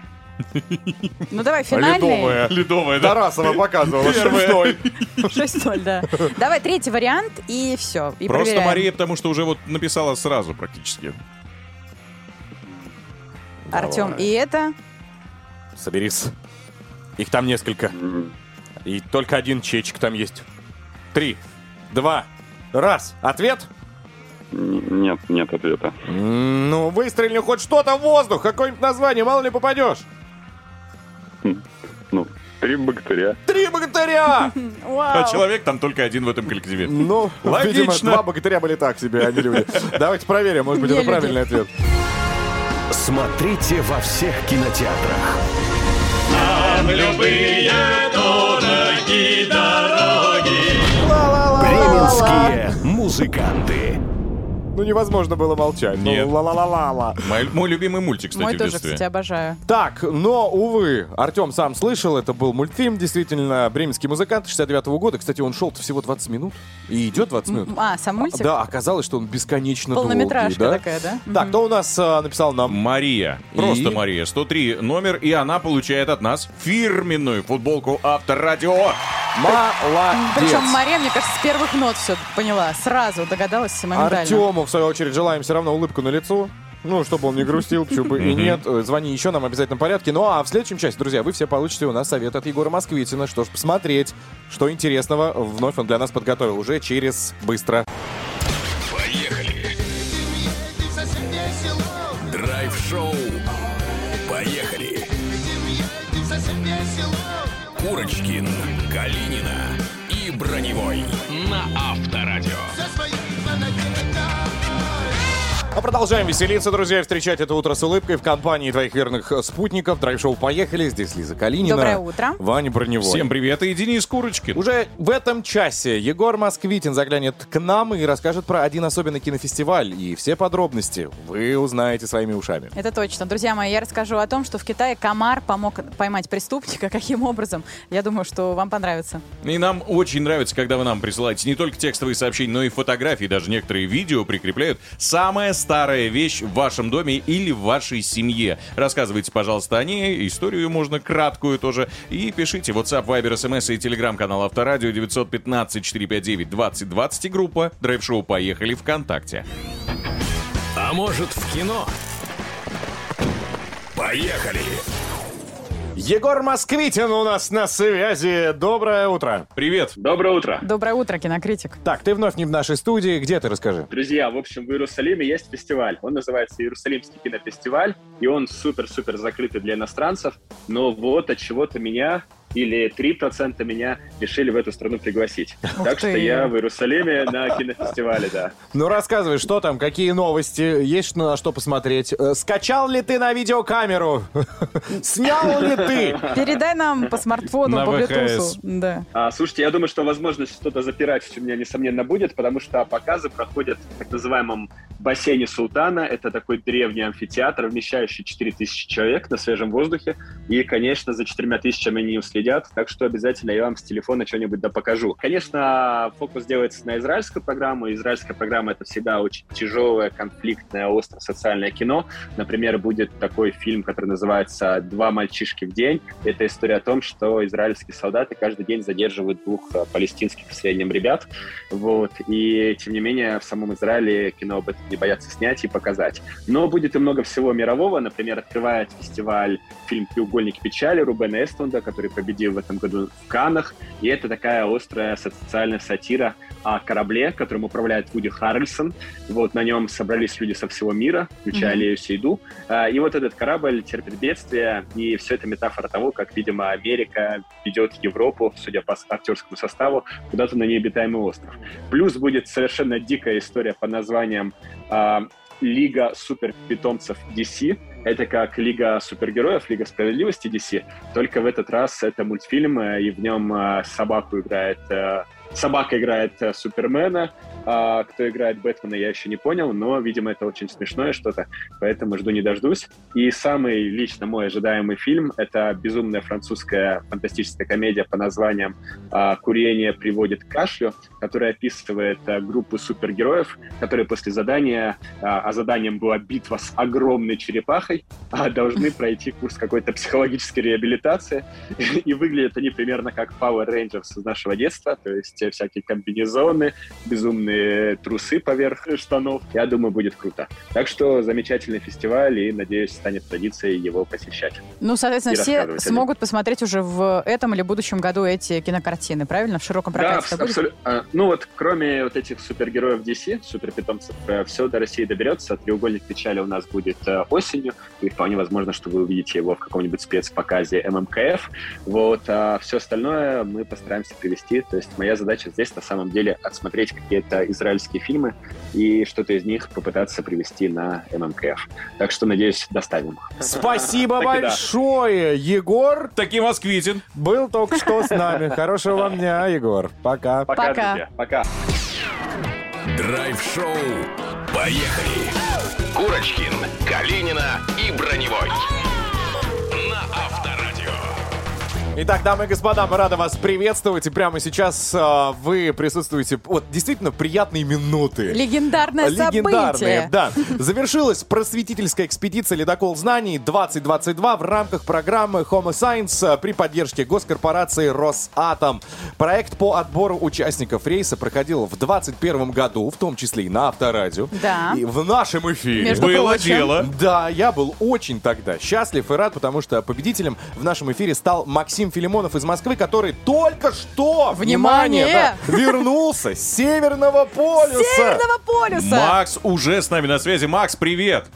Ну давай финальный. Ледовое. Ледовая, да? Тарасова показывала Первое. шестой. 6-0, да. Давай третий вариант и все. И Просто проверяем. Мария, потому что уже вот написала сразу практически. Артем, и это? Соберись. Их там несколько. И только один чечек там есть. Три, два, раз. Ответ? Нет, нет ответа. Ну, выстрели хоть что-то в воздух, какое-нибудь название, мало ли попадешь. Ну, три богатыря. Три богатыря! А человек там только один в этом коллективе. Ну, Логично. видимо, два богатыря были так себе, а не люди. Давайте проверим, может быть, это правильный ответ. Смотрите во всех кинотеатрах. Бременские музыканты. Ну, невозможно было молчать. Ну, Нет. ла-ла-ла-ла-ла. Мой, мой любимый мультик, кстати, Мой в тоже, детстве. кстати, обожаю. Так, но, увы, Артем сам слышал, это был мультфильм, действительно, «Бременские музыканты» 69 года. Кстати, он шел всего 20 минут и идет 20 минут. А, сам мультик? Да, оказалось, что он бесконечно Полнометражка долгий, да? такая, да? Так, кто у нас а, написал нам? Мария. Просто И? Мария. 103 номер, и она получает от нас фирменную футболку Авторадио. Молодец. Причем Мария, мне кажется, с первых нот все поняла. Сразу догадалась моментально. Артему, в свою очередь, желаем все равно улыбку на лицо. Ну, чтобы он не грустил, почему бы и нет. Э, Звони еще, нам обязательно в порядке. Ну, а в следующем части, друзья, вы все получите у нас совет от Егора Москвитина. Что ж, посмотреть, что интересного вновь он для нас подготовил уже через быстро. Поехали. Драйв-шоу. Поехали. Курочкин, Калинина и Броневой на Авторадио. А продолжаем веселиться, друзья, и встречать это утро с улыбкой в компании твоих верных э, спутников. Драйв-шоу «Поехали». Здесь Лиза Калинина. Доброе утро. Ваня Броневой. Всем привет, и Денис Курочкин. Уже в этом часе Егор Москвитин заглянет к нам и расскажет про один особенный кинофестиваль. И все подробности вы узнаете своими ушами. Это точно. Друзья мои, я расскажу о том, что в Китае комар помог поймать преступника. Каким образом? Я думаю, что вам понравится. И нам очень нравится, когда вы нам присылаете не только текстовые сообщения, но и фотографии, даже некоторые видео прикрепляют. Самая старая вещь в вашем доме или в вашей семье. Рассказывайте, пожалуйста, о ней, историю можно краткую тоже. И пишите WhatsApp, Viber, SMS и телеграм-канал Авторадио 915-459-2020 и группа Драйв Шоу «Поехали» ВКонтакте. А может в кино? Поехали. Егор Москвитин у нас на связи. Доброе утро. Привет! Доброе утро. Доброе утро, кинокритик. Так, ты вновь не в нашей студии. Где ты, расскажи? Друзья, в общем, в Иерусалиме есть фестиваль. Он называется Иерусалимский кинофестиваль, и он супер-супер закрытый для иностранцев. Но вот от чего-то меня или 3% меня решили в эту страну пригласить. Ух так что ты. я в Иерусалиме на кинофестивале, да. Ну, рассказывай, что там, какие новости, есть на что посмотреть. Э, Скачал ли ты на видеокамеру? Снял ли ты? Передай нам по смартфону, по. Bluetooth. Да. А, слушайте, я думаю, что возможность что-то запирать у меня, несомненно, будет, потому что показы проходят в так называемом бассейне Султана. Это такой древний амфитеатр, вмещающий 4000 человек на свежем воздухе. И, конечно, за 4000 они не едят, так что обязательно я вам с телефона что-нибудь да покажу. Конечно, фокус делается на израильскую программу. Израильская программа — это всегда очень тяжелое, конфликтное, остро-социальное кино. Например, будет такой фильм, который называется «Два мальчишки в день». Это история о том, что израильские солдаты каждый день задерживают двух э, палестинских в среднем ребят. Вот. И, тем не менее, в самом Израиле кино об этом не боятся снять и показать. Но будет и много всего мирового. Например, открывает фестиваль фильм «Треугольник печали» Рубена Эстлунда, который победил в этом году в Каннах. И это такая острая социальная сатира о корабле, которым управляет Вуди Харрельсон. Вот на нем собрались люди со всего мира, включая Мгм. Лею Сейду. А, И вот этот корабль терпит бедствие, и все это метафора того, как, видимо, Америка ведет Европу, судя по актерскому составу, куда-то на необитаемый остров. Плюс будет совершенно дикая история под названием а, Лига суперпитомцев DC. Это как Лига супергероев, Лига справедливости DC. Только в этот раз это мультфильм, э, и в нем э, собаку играет... э, Собака играет э, Супермена, а кто играет Бэтмена, я еще не понял, но, видимо, это очень смешное что-то, поэтому жду не дождусь. И самый лично мой ожидаемый фильм — это безумная французская фантастическая комедия по названием а, «Курение приводит к кашлю», которая описывает а, группу супергероев, которые после задания, а, а заданием была битва с огромной черепахой, а, должны пройти курс какой-то психологической реабилитации. И выглядят они примерно как Power Rangers из нашего детства, то есть э, всякие комбинезоны, безумные трусы поверх штанов. Я думаю, будет круто. Так что замечательный фестиваль, и, надеюсь, станет традицией его посещать. Ну, соответственно, все смогут посмотреть уже в этом или будущем году эти кинокартины, правильно? В широком Да, прокате будет? абсолютно. Ну вот, кроме вот этих супергероев DC, суперпитомцев, все до России доберется. Треугольник печали у нас будет э, осенью, и вполне возможно, что вы увидите его в каком-нибудь спецпоказе ММКФ. Вот, а все остальное мы постараемся привести. То есть моя задача здесь на самом деле отсмотреть какие-то израильские фильмы и что-то из них попытаться привести на ММКФ. Так что, надеюсь, доставим. Спасибо большое, Егор. Таки москвитин. Был только что с нами. Хорошего вам дня, Егор. Пока. Пока, друзья. Пока. Драйв-шоу. Поехали! Курочкин, Калинина и Броневой. Итак, дамы и господа, мы рады вас приветствовать. И прямо сейчас а, вы присутствуете... Вот, действительно, приятные минуты. Легендарное Легендарные, событие. да. Завершилась просветительская экспедиция «Ледокол знаний» 2022 в рамках программы Homo Science при поддержке госкорпорации «Росатом». Проект по отбору участников рейса проходил в 2021 году, в том числе и на Авторадио. Да. И в нашем эфире. Между Было прочим. дело. Да, я был очень тогда счастлив и рад, потому что победителем в нашем эфире стал Максим Филимонов из Москвы, который только что, Внимание! да, вернулся с Северного полюса. Северного полюса! Макс уже с нами на связи. Макс, привет!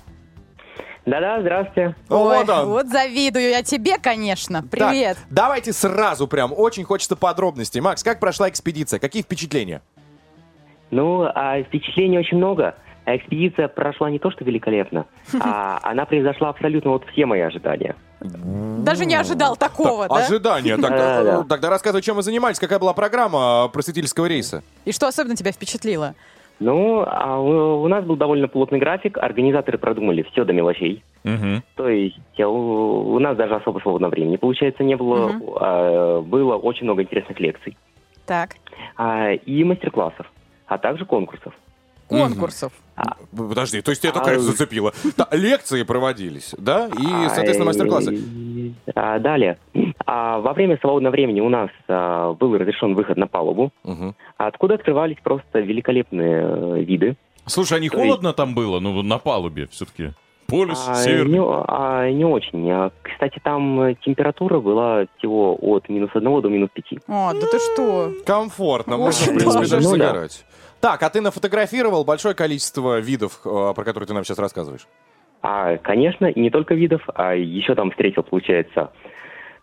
Да-да, здравствуйте. Ой, Вот он. вот завидую я тебе, конечно. Привет. Так, давайте сразу прям, очень хочется подробностей. Макс, как прошла экспедиция? Какие впечатления? Ну, а впечатлений очень много. А экспедиция прошла не то что великолепно, а она превзошла абсолютно вот все мои ожидания. Даже не ожидал такого, да? Ожидания. Тогда, Да-да. тогда рассказывай, чем вы занимались, какая была программа просветительского рейса? И что особенно тебя впечатлило? Ну, а у, у нас был довольно плотный график, организаторы продумали все до мелочей. То есть э, у, у нас даже особо свободного времени, получается, не было. Мгм. А, было очень много интересных лекций Так, а, и мастер-классов, а также конкурсов. конкурсов. Подожди, то есть тебя только А, это зацепило. Да, лекции проводились, да? И, соответственно, мастер-классы. А, далее. А, во время свободного времени у нас а, был разрешен выход на палубу, откуда открывались просто великолепные э, виды. Слушай, а не То есть- холодно там было? Ну, на палубе все-таки. Полюс А, северный. не, а, не очень. А, Кстати, там э, температура была всего от минус одного до минус пяти. О, да ты что? Комфортно, можно, в принципе, даже. Ну загорать. Так, а ты нафотографировал большое количество видов, э, про которые ты нам сейчас рассказываешь? А, конечно, и не только видов, а еще там встретил, получается,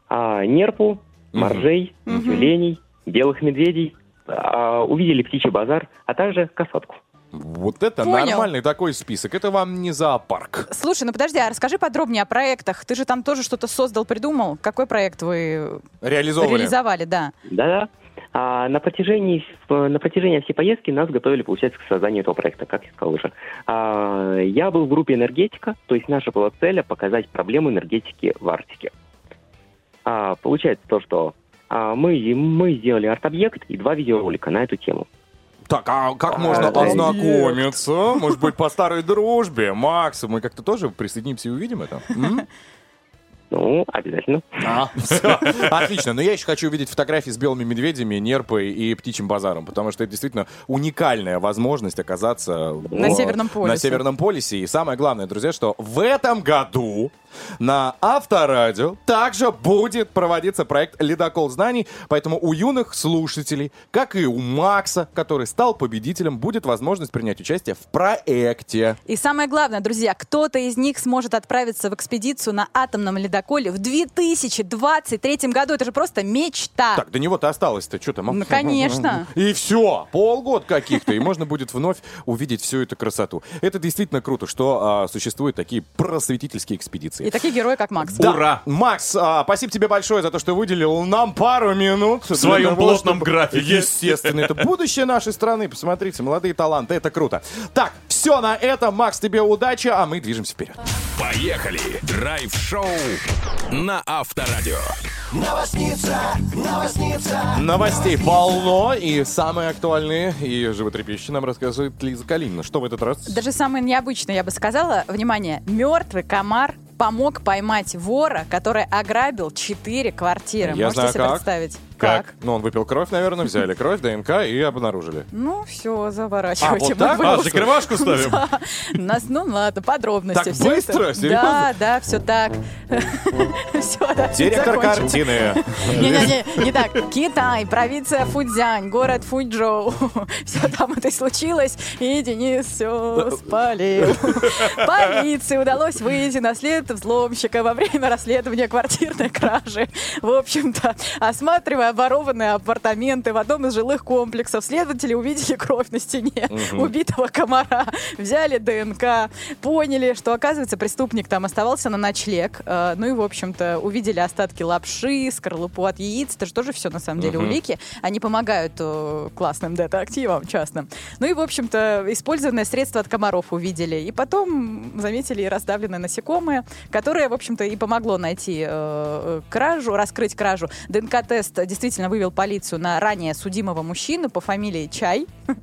а, нерпу, моржей, Мгм. тюленей, белых медведей, а, увидели птичий базар, а также касатку. Вот это Понял. нормальный такой список. Это вам не зоопарк. Слушай, ну подожди, а расскажи подробнее о проектах. Ты же там тоже что-то создал, придумал. Какой проект вы Реализовывали. реализовали, да? Да-да. А на протяжении э, на протяжении всей поездки нас готовили, получается, к созданию этого проекта, как я сказал уже. А, я был в группе энергетика, то есть наша была цель показать проблему энергетики в Арктике. А, получается то, что а, мы, мы сделали арт-объект и два видеоролика на эту тему. Так, а как можно это ознакомиться? Может быть, по старой дружбе? Макс, мы как-то тоже присоединимся и увидим это? М? Ну, обязательно. А, всё. Отлично. Но я еще хочу увидеть фотографии с белыми медведями, нерпой и птичьим базаром, потому что это действительно уникальная возможность оказаться На в- Северном полюсе. На Северном полюсе. И самое главное, друзья, что в этом году на Авторадио также будет проводиться проект «Ледокол знаний», поэтому у юных слушателей, как и у Макса, который стал победителем, будет возможность принять участие в проекте. И самое главное, друзья, кто-то из них сможет отправиться в экспедицию на атомном ледоколе в 2023 году. Это же просто мечта. Так, до него-то осталось-то, что там? Ну, конечно. И все, полгода каких-то, и можно будет вновь увидеть всю эту красоту. Это действительно круто, что а, существуют такие просветительские экспедиции. И такие герои, как Макс. Да. Макс, а, спасибо тебе большое за то, что выделил нам пару минут. В своем плотном графике. Естественно, это будущее нашей страны. Посмотрите, молодые таланты, это круто. Так, все на этом. Макс, тебе удачи, а мы движемся вперед. Поехали! Драйв-шоу на Авторадио. Новосница, новосница. Новостей полно, и самые актуальные и животрепещущие нам рассказывает Лиза Калинина. Что в этот раз? Даже самое необычное, я бы сказала. Внимание, мертвый комар помог поймать вора, который ограбил четыре квартиры. Я Можете знаю, себе как. представить? Ну, он выпил кровь, наверное, взяли кровь, ДНК и обнаружили. Ну, все, заворачивайте. А, вот так? А, закрывашку ставим? Нас, ну ладно, подробности. Так быстро? Да, да, все так. Директор картины. Не-не-не, не так. Китай, провинция Фудзянь, город Фуджоу. Все там это случилось, и Денис все спалил. Полиции удалось выйти на след взломщика во время расследования квартирной кражи. В общем-то, осматривая обворованные апартаменты в одном из жилых комплексов, следователи увидели кровь на стене Мгм. убитого комара, взяли ДНК, поняли, что, оказывается, преступник там оставался на ночлег. Э, Ну и, в общем-то, увидели остатки лапши, скорлупу от яиц. Это же тоже все, на самом деле, Мгм. улики. Они помогают э, классным детективам частным. Ну и, в общем-то, использованное средство от комаров увидели. И потом заметили и раздавленные насекомые, которое, в общем-то, и помогло найти э, кражу, раскрыть кражу. ДНК-тест действительно вывел полицию на ранее судимого мужчину по фамилии Чай.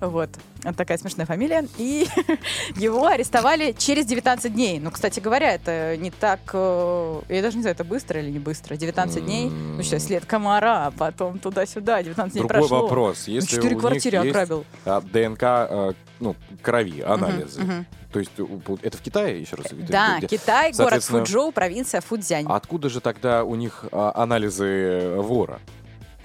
Вот. Вот такая смешная фамилия. И его арестовали через 19 дней. Ну, кстати говоря, это не так... э, Я даже не знаю, это быстро или не быстро. 19 дней, ну что, след комара, а потом туда-сюда, 19 дней Другой прошло. вопрос. Ну, Если у квартиры них есть, а, ДНК э, ну, крови, анализы. То есть это в Китае еще раз? Да, Где- Китай, город Фуджоу, провинция Фудзянь. Откуда же тогда у них а, анализы вора?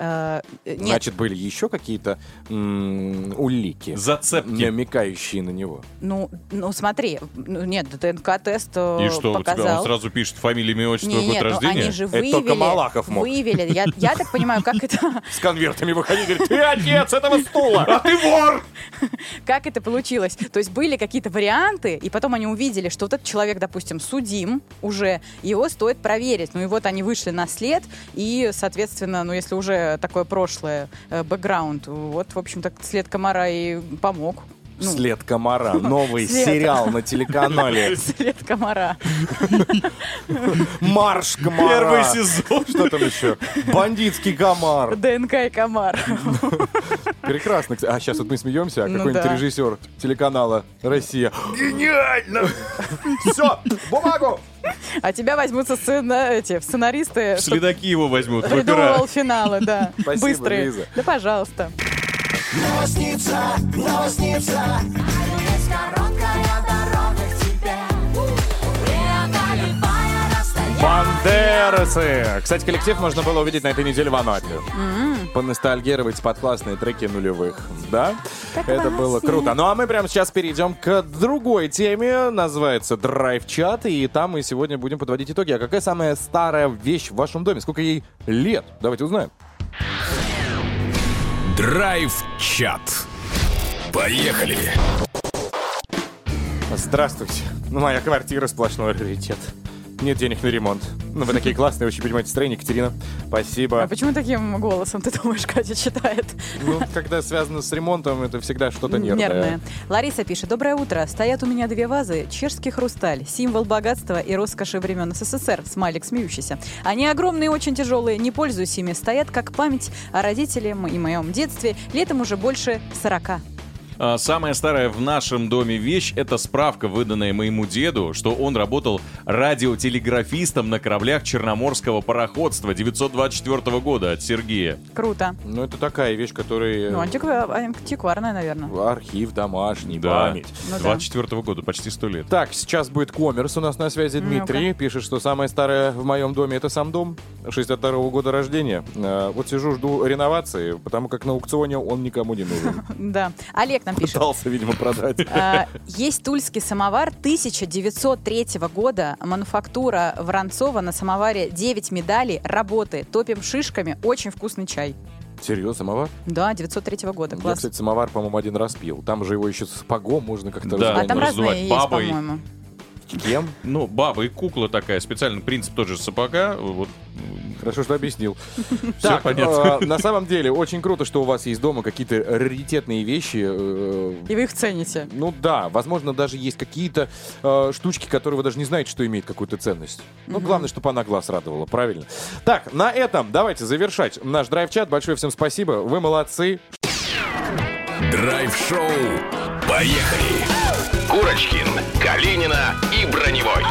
Э, Нет, Значит, были еще какие-то м, улики, Зацепки. намекающие на него. ну, ну смотри, ну, нет, ДНК-тест э, И что, у тебя показал. он сразу пишет фамилию, имя, отчество, Не, год нет, ну, рождения? они же Это только выявили, Малахов мог. выявили. Я, я так понимаю, как это, С конвертами выходили, говорит, ты отец этого стула, а ты вор! как это получилось. То есть были какие-то варианты, и потом они увидели, что вот этот человек, допустим, судим уже, его стоит проверить. Ну и вот они вышли на след, и, соответственно, ну если уже такое прошлое, э, бэкграунд, вот, в общем-то, след комара и помог. Ну, След комара, новый След. сериал на телеканале. След комара. Марш комара. Первый сезон. Что там еще? Бандитский комар. ДНК и комар. Прекрасно. А сейчас вот мы смеемся, а Ну какой-нибудь режиссер телеканала «Россия». Гениально! Все, бумагу! А тебя возьмут со сцена- эти, сценаристы, следаки его возьмут. в придумывал финалы, да. Спасибо, Быстрые. Лиза. Да, пожалуйста. Новосница, новосница. Есть короткая дорога к тебе, преодолевая расстояние. Бандерасы! Кстати, коллектив можно было увидеть на этой неделе в Анапе. Поностальгировать под классные треки нулевых. Да? Это было круто. Ну а мы прямо сейчас перейдем к другой теме. Называется Драйв-чат. И там мы сегодня будем подводить итоги. А какая самая старая вещь в вашем доме? Сколько ей лет? Давайте узнаем. Драйв-чат. Поехали! Здравствуйте. Ну, моя квартира сплошной раритет. Нет денег на ремонт. Ну, вы такие классные, очень понимаете настроение, Екатерина. Спасибо. А почему таким голосом, ты думаешь, Катя читает? Ну, когда связано с ремонтом, это всегда что-то нервное. Нервное. Лариса пишет. Доброе утро. Стоят у меня две вазы. Чешский хрусталь. Символ богатства и роскоши времен СССР. Смайлик смеющийся. Они огромные, очень тяжелые. Не пользуюсь ими. Стоят как память о родителе и моем детстве. Летом уже больше 40. А, Самая старая в нашем доме вещь — это справка, выданная моему деду, что он работал радиотелеграфистом на кораблях Черноморского пароходства 924 года от Сергея. Круто. Ну, это такая вещь, которая... Ну, антиква- антикварная, наверное. Архив домашний, Да, память. Ну да. 24 года, почти 100 лет. Так, сейчас будет коммерс у нас на связи. Дмитрий пишет, что самое старое в моем доме это сам дом, 62 года рождения. Э, Вот сижу, жду реновации, потому как на аукционе он никому не нужен. Да. Олег нам пишет. Пытался, видимо, продать. А, Есть тульский самовар 1903 года. Мануфактура Воронцова на самоваре 9 медалей. Работы. Топим шишками. Очень вкусный чай. Серьезно, самовар? Да, 903 года. Я, Класс. кстати, самовар, по-моему, один раз пил. Там же его еще с сапогом можно как-то Да. А там разные есть, бабой. по-моему. Кем? Ну, баба и кукла такая, специально принцип тоже сапога. Вот. Хорошо, что объяснил. Так, понятно. э, на самом деле, очень круто, что у вас есть дома какие-то раритетные вещи. э, И вы их цените. Ну да, возможно, даже есть какие-то э, штучки, которые вы даже не знаете, что имеет какую-то ценность. Ну, главное, чтобы она глаз радовала, правильно? Так, на этом давайте завершать наш драйв-чат. Большое всем спасибо. Вы молодцы. Драйв-шоу. Поехали. Курочкин, Калинина и Броневой.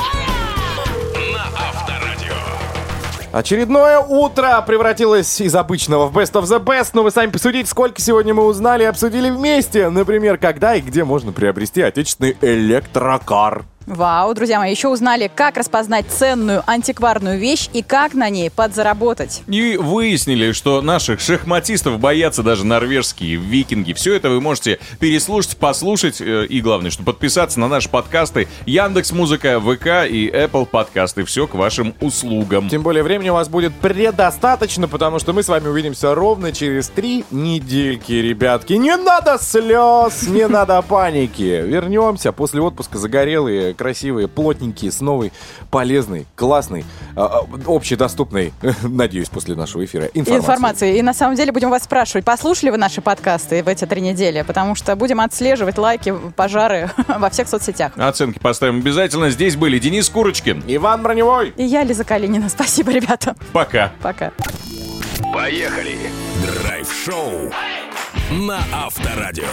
Очередное утро превратилось из обычного в Best of the Best, но вы сами посудите, сколько сегодня мы узнали и обсудили вместе. Например, когда и где можно приобрести отечественный электрокар. Вау, друзья мои, еще узнали, как распознать ценную антикварную вещь и как на ней подзаработать. И выяснили, что наших шахматистов боятся даже норвежские викинги. Все это вы можете переслушать, послушать э, и, главное, что подписаться на наши подкасты Яндекс Музыка, ВК и Apple подкасты. Все к вашим услугам. Тем более времени у вас будет предостаточно, потому что мы с вами увидимся ровно через три недельки, ребятки. Не надо слез, не надо паники. Вернемся после отпуска загорелые, красивые, плотненькие, с новой, полезной, классной, а, а, общедоступной, надеюсь, после нашего эфира, информацией. Информации. И на самом деле будем вас спрашивать, послушали вы наши подкасты в эти три недели? Потому что будем отслеживать лайки, пожары во всех соцсетях. Оценки поставим обязательно. Здесь были Денис Курочкин. Иван Броневой. И я, Лиза Калинина. Спасибо, ребята. Пока. Пока. Поехали. Драйв-шоу на Авторадио.